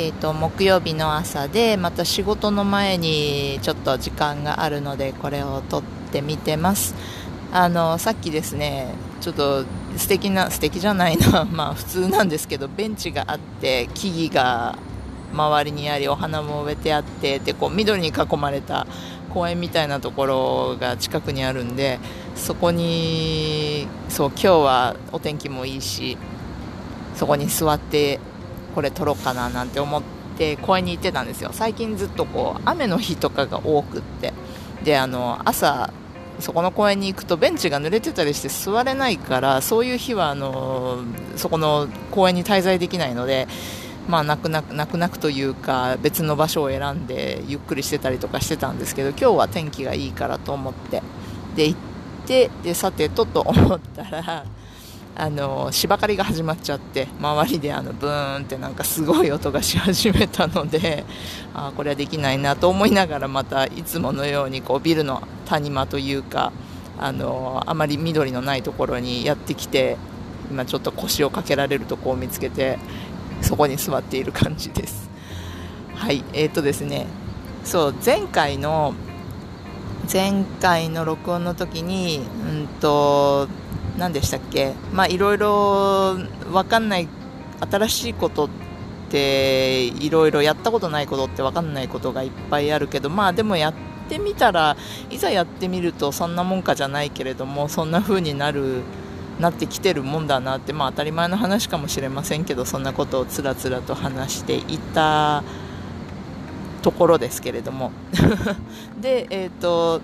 えーと、木曜日の朝でまた仕事の前にちょっと時間があるのでこれを撮ってみてます。あのさっきですねちょっと素敵な素敵じゃないな まあ普通なんですけどベンチがあって木々が周りにありお花も植えてあってでこう緑に囲まれた公園みたいなところが近くにあるんでそこにそう今日はお天気もいいしそこに座ってこれ撮ろうかななんて思って公園に行ってたんですよ。最近ずっとこう雨の日とかが多くって。であの朝そこの公園に行くとベンチが濡れてたりして座れないからそういう日はあのそこの公園に滞在できないのでまあ、泣く泣く泣く泣くというか別の場所を選んでゆっくりしてたりとかしてたんですけど今日は天気がいいからと思って。で行ってでさてとと思ったらあの芝刈りが始まっちゃって周りであのブーンってなんかすごい音がし始めたのであこれはできないなと思いながらまたいつものようにこうビルの谷間というかあのあまり緑のないところにやってきて今ちょっと腰をかけられるとこを見つけてそこに座っている感じです。はい、えーとですね、そう前回の前回の録音の時に、うんと何でしたっけ、まあいろいろ分かんない新しいことっていろいろやったことないことって分かんないことがいっぱいあるけど、まあでもやってみたらいざやってみるとそんなもんかじゃないけれどもそんな風になる。なってきてるもんだなって、まあ、当たり前の話かもしれませんけどそんなことをつらつらと話していたところですけれども で、えーと、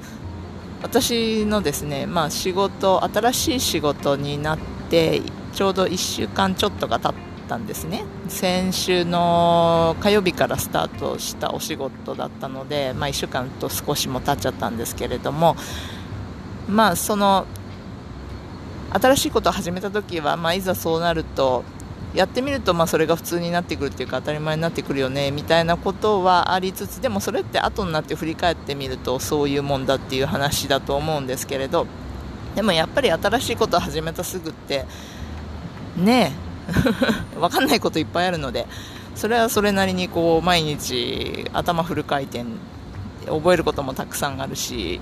私のですね、まあ、仕事新しい仕事になってちょうど1週間ちょっとが経ったんですね。先週の火曜日からスタートしたお仕事だったので、まあ、1週間と少しも経っちゃったんですけれどもまあその新しいことを始めた時は、まあ、いざそうなるとやってみるとまあそれが普通になってくるっていうか当たり前になってくるよねみたいなことはありつつでもそれって後になって振り返ってみるとそういうもんだっていう話だと思うんですけれどでもやっぱり新しいことを始めたすぐってねえ。分かんないこといっぱいあるのでそれはそれなりにこう毎日頭フル回転覚えることもたくさんあるし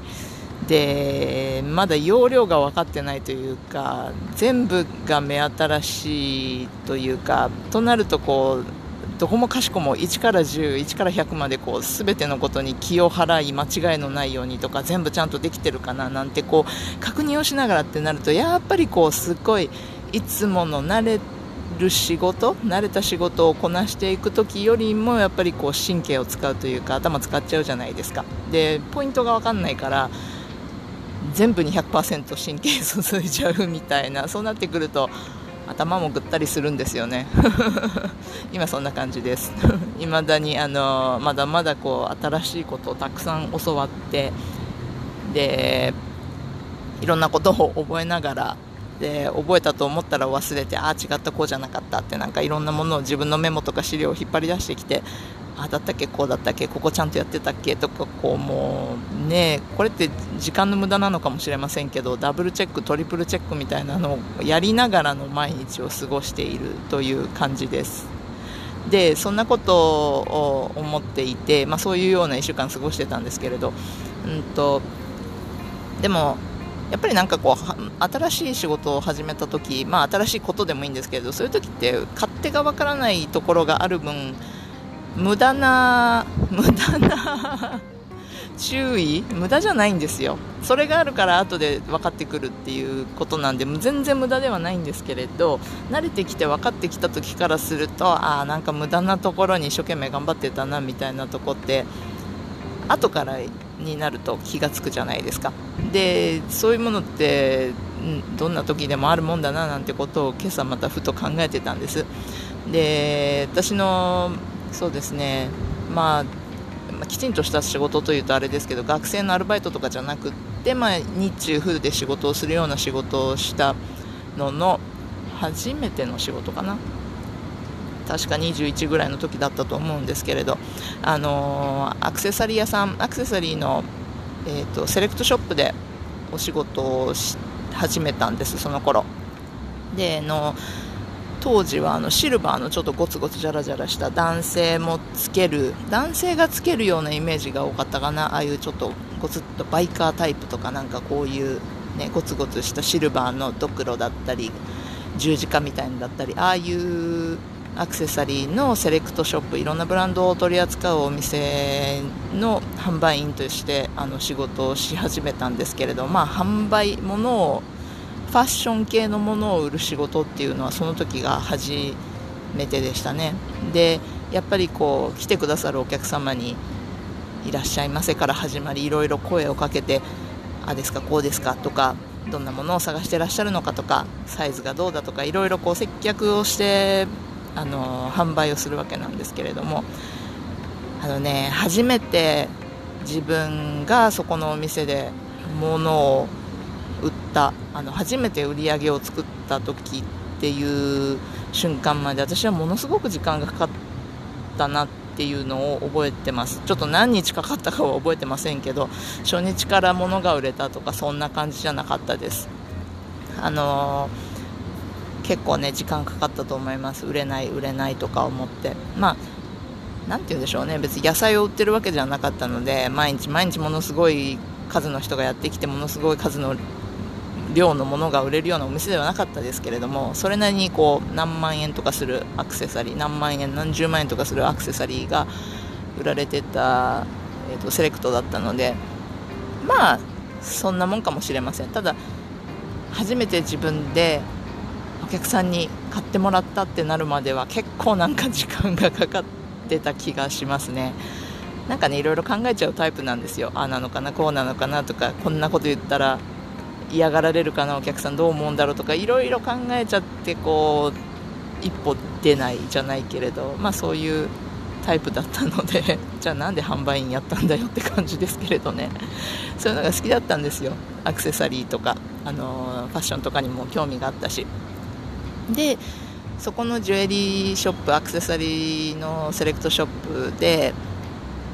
でまだ容量が分かってないというか全部が目新しいというかとなるとこうどこもかしこも1から10、1から100までこう全てのことに気を払い間違いのないようにとか全部ちゃんとできてるかななんてこう確認をしながらってなるとやっぱりこうすごいいつもの慣れる仕事慣れた仕事をこなしていく時よりもやっぱりこう神経を使うというか頭使っちゃうじゃないですか。でポイントが分かんないから全部に100%神経注いじゃうみたいなそうなってくると頭もぐったりするんですよね。今そんな感じです。未だにあのまだまだこう新しいことをたくさん教わってでいろんなことを覚えながらで覚えたと思ったら忘れてああ違ったこうじゃなかったってなんかいろんなものを自分のメモとか資料を引っ張り出してきてあだったっけ？こうだったっけ？ここちゃんとやってたっけ？とかこうもうねこれって時間の無駄なのかもしれませんけどダブルチェックトリプルチェックみたいなのをやりながらの毎日を過ごしているという感じです。でそんなことを思っていて、まあ、そういうような1週間過ごしてたんですけれど、うんと、でもやっぱりなんかこう新しい仕事を始めた時、まあ、新しいことでもいいんですけれどそういう時って勝手がわからないところがある分無駄な無駄な注意？無駄じゃないんですよ。それがあるから後で分かってくるっていうことなんで全然無駄ではないんですけれど慣れてきて分かってきた時からするとああなんか無駄なところに一生懸命頑張ってたなみたいなとこって後からになると気が付くじゃないですか。でそういうものってどんな時でもあるもんだななんてことを今朝またふと考えてたんです。で私のそうですね。まあ、まあ、きちんとした仕事というとあれですけど学生のアルバイトとかじゃなくって、まあ、日中フルで仕事をするような仕事をしたのの初めての仕事かな。確か21ぐらいの時だったと思うんですけれど、あのー、アクセサリー屋さんアクセサリーの、えーと、セレクトショップでお仕事をし始めたんですその頃。での当時はあのシルバーのちょっとゴツゴツジャラジャラした男性もつける男性がつけるようなイメージが多かったかな。ああいうちょっとゴツッとバイカータイプとかなんかこういう、ね、ゴツゴツしたシルバーのドクロだったり十字架みたいなだったりああいうアクセサリーのセレクトショップいろんなブランドを取り扱うお店の販売員としてあの仕事をし始めたんですけれど、まあ、販売ものをファッション系のものを売る仕事っていうのはその時が初めてでしたね。でやっぱりこう来てくださるお客様にいらっしゃいませから始まりいろいろ声をかけてあですかこうですかとかどんなものを探してらっしゃるのかとかサイズがどうだとかいろいろこう接客をしてあの販売をするわけなんですけれどもあのね初めて自分がそこのお店で物をったあの初めて売り上げを作った時っていう瞬間まで私はものすごく時間がかかったなっていうのを覚えてます。ちょっと何日かかったかは覚えてませんけど初日から物が売れたとかそんな感じじゃなかったです。あのー結構ね時間かかったと思います。売れない売れないとか思って。まあ何て言うんでしょうね。別に野菜を売ってるわけじゃなかったので毎日毎日ものすごい数の人がやってきてものすごい数の量のものが売れるようなお店ではなかったですけれどもそれなりにこう何万円とかするアクセサリー何万円何十万円とかするアクセサリーが売られてた、えーと、とセレクトだったのでまあそんなもんかもしれません。ただ初めて自分でお客さんに買ってもらったってなるまでは結構なんか時間がかかってた気がしますね。なんかねいろいろ考えちゃうタイプなんですよ。ああなのかなこうなのかなとかこんなこと言ったら嫌がられるかなお客さんどう思うんだろうとかいろいろ考えちゃってこう一歩出ないじゃないけれどまあそういうタイプだったので じゃあなんで販売員やったんだよって感じですけれどね。そういうのが好きだったんですよ。アクセサリーとか、あのファッションとかにも興味があったし。でそこのジュエリーショップアクセサリーのセレクトショップで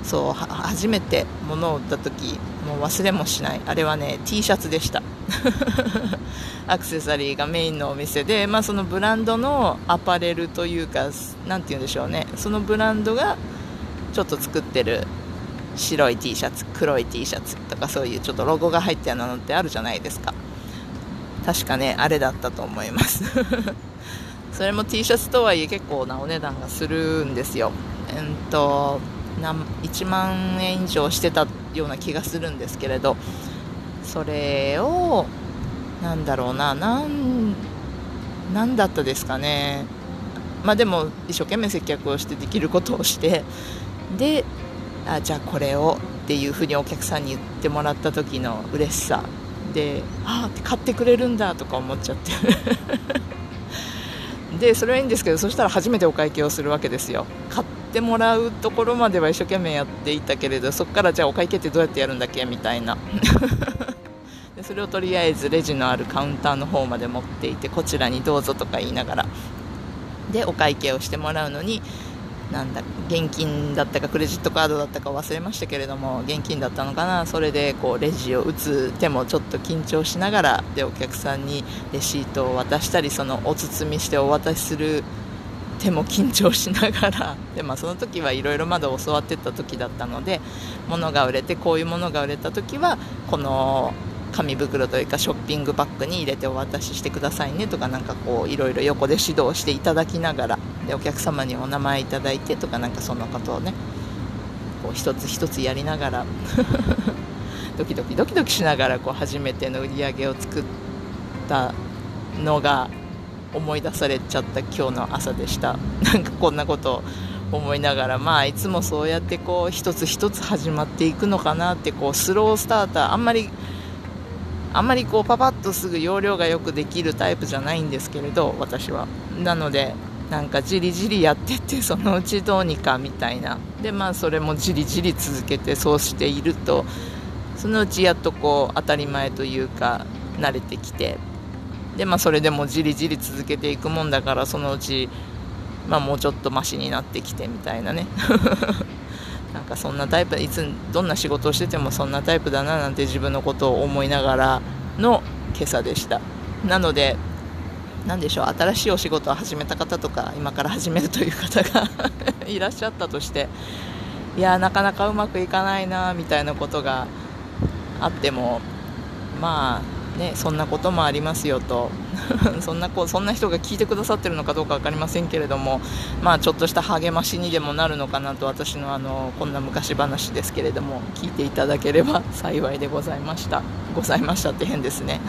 そう初めて物を売った時もう忘れもしない。あれはね T シャツでした。アクセサリーがメインのお店で、まあ、そのブランドのアパレルというか何て言うんでしょうね。そのブランドがちょっと作ってる白い T シャツ黒い T シャツとかそういうちょっとロゴが入ったようなのってあるじゃないですか。確かねあれだったと思います。それも T シャツとはいえ結構なお値段がするんですよ。えっと1万円以上してたような気がするんですけれど。それをなんだろうななんだったですかね。まあでも一生懸命接客をしてできることをしてであじゃあこれをっていうふうにお客さんに言ってもらった時の嬉しさ。でああって買ってくれるんだとか思っちゃって。でそれはいいんですけどそしたら初めてお会計をするわけですよ。買ってもらうところまでは一生懸命やっていたけれどそこからじゃあお会計ってどうやってやるんだっけみたいな。それをとりあえずレジのあるカウンターの方まで持っていてこちらにどうぞとか言いながらでお会計をしてもらうのになんだ現金だったかクレジットカードだったか忘れましたけれども現金だったのかなそれでこうレジを打つ手もちょっと緊張しながらでお客さんにレシートを渡したりそのお包みしてお渡しする手も緊張しながら で、まあ、その時はいろいろまだ教わってた時だったので物が売れてこういうものが売れた時はこの紙袋というかショッピングバッグに入れてお渡ししてくださいねとかなんかこういろいろ横で指導していただきながらでお客様にお名前いただいてとかなんかそんなことをねこう一つ一つやりながらドキドキドキドキしながらこう初めての売り上げを作ったのが思い出されちゃった今日の朝でした。なんかこんなことを思いながらまあいつもそうやってこう一つ一つ始まっていくのかなってこうスロースターターあんまりあんまりこうパパッとすぐ容量がよくできるタイプじゃないんですけれど私は。なのでなんかじりじりやってって そのうちどうにかみたいな。でまあそれもじりじり続けてそうしているとそのうちやっとこう当たり前というか慣れてきて。でまあそれでもじりじり続けていくもんだからそのうちまあもうちょっとマシになってきてみたいなね。なんかそんなタイプいつどんな仕事をしててもそんなタイプだななんて自分のことを思いながらの今朝でした。なので何でしょう新しいお仕事を始めた方とか今から始めるという方が いらっしゃったとしていやなかなかうまくいかないなみたいなことがあってもまあね、そんなこともありますよと。そんなこそんな人が聞いてくださってるのかどうか分かりませんけれども、まあ、ちょっとした励ましにでもなるのかなと私のあのこんな昔話ですけれども聞いていただければ 幸いでございました。ございましたって変ですね。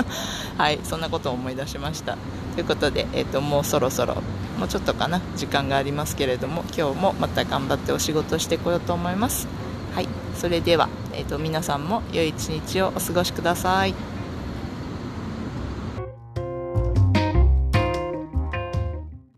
はいそんなことを思い出しました。ということで、えーと、もうそろそろもうちょっとかな時間がありますけれども今日もまた頑張ってお仕事してこようと思います。はいそれでは、えーと皆さんも良い一日をお過ごしください。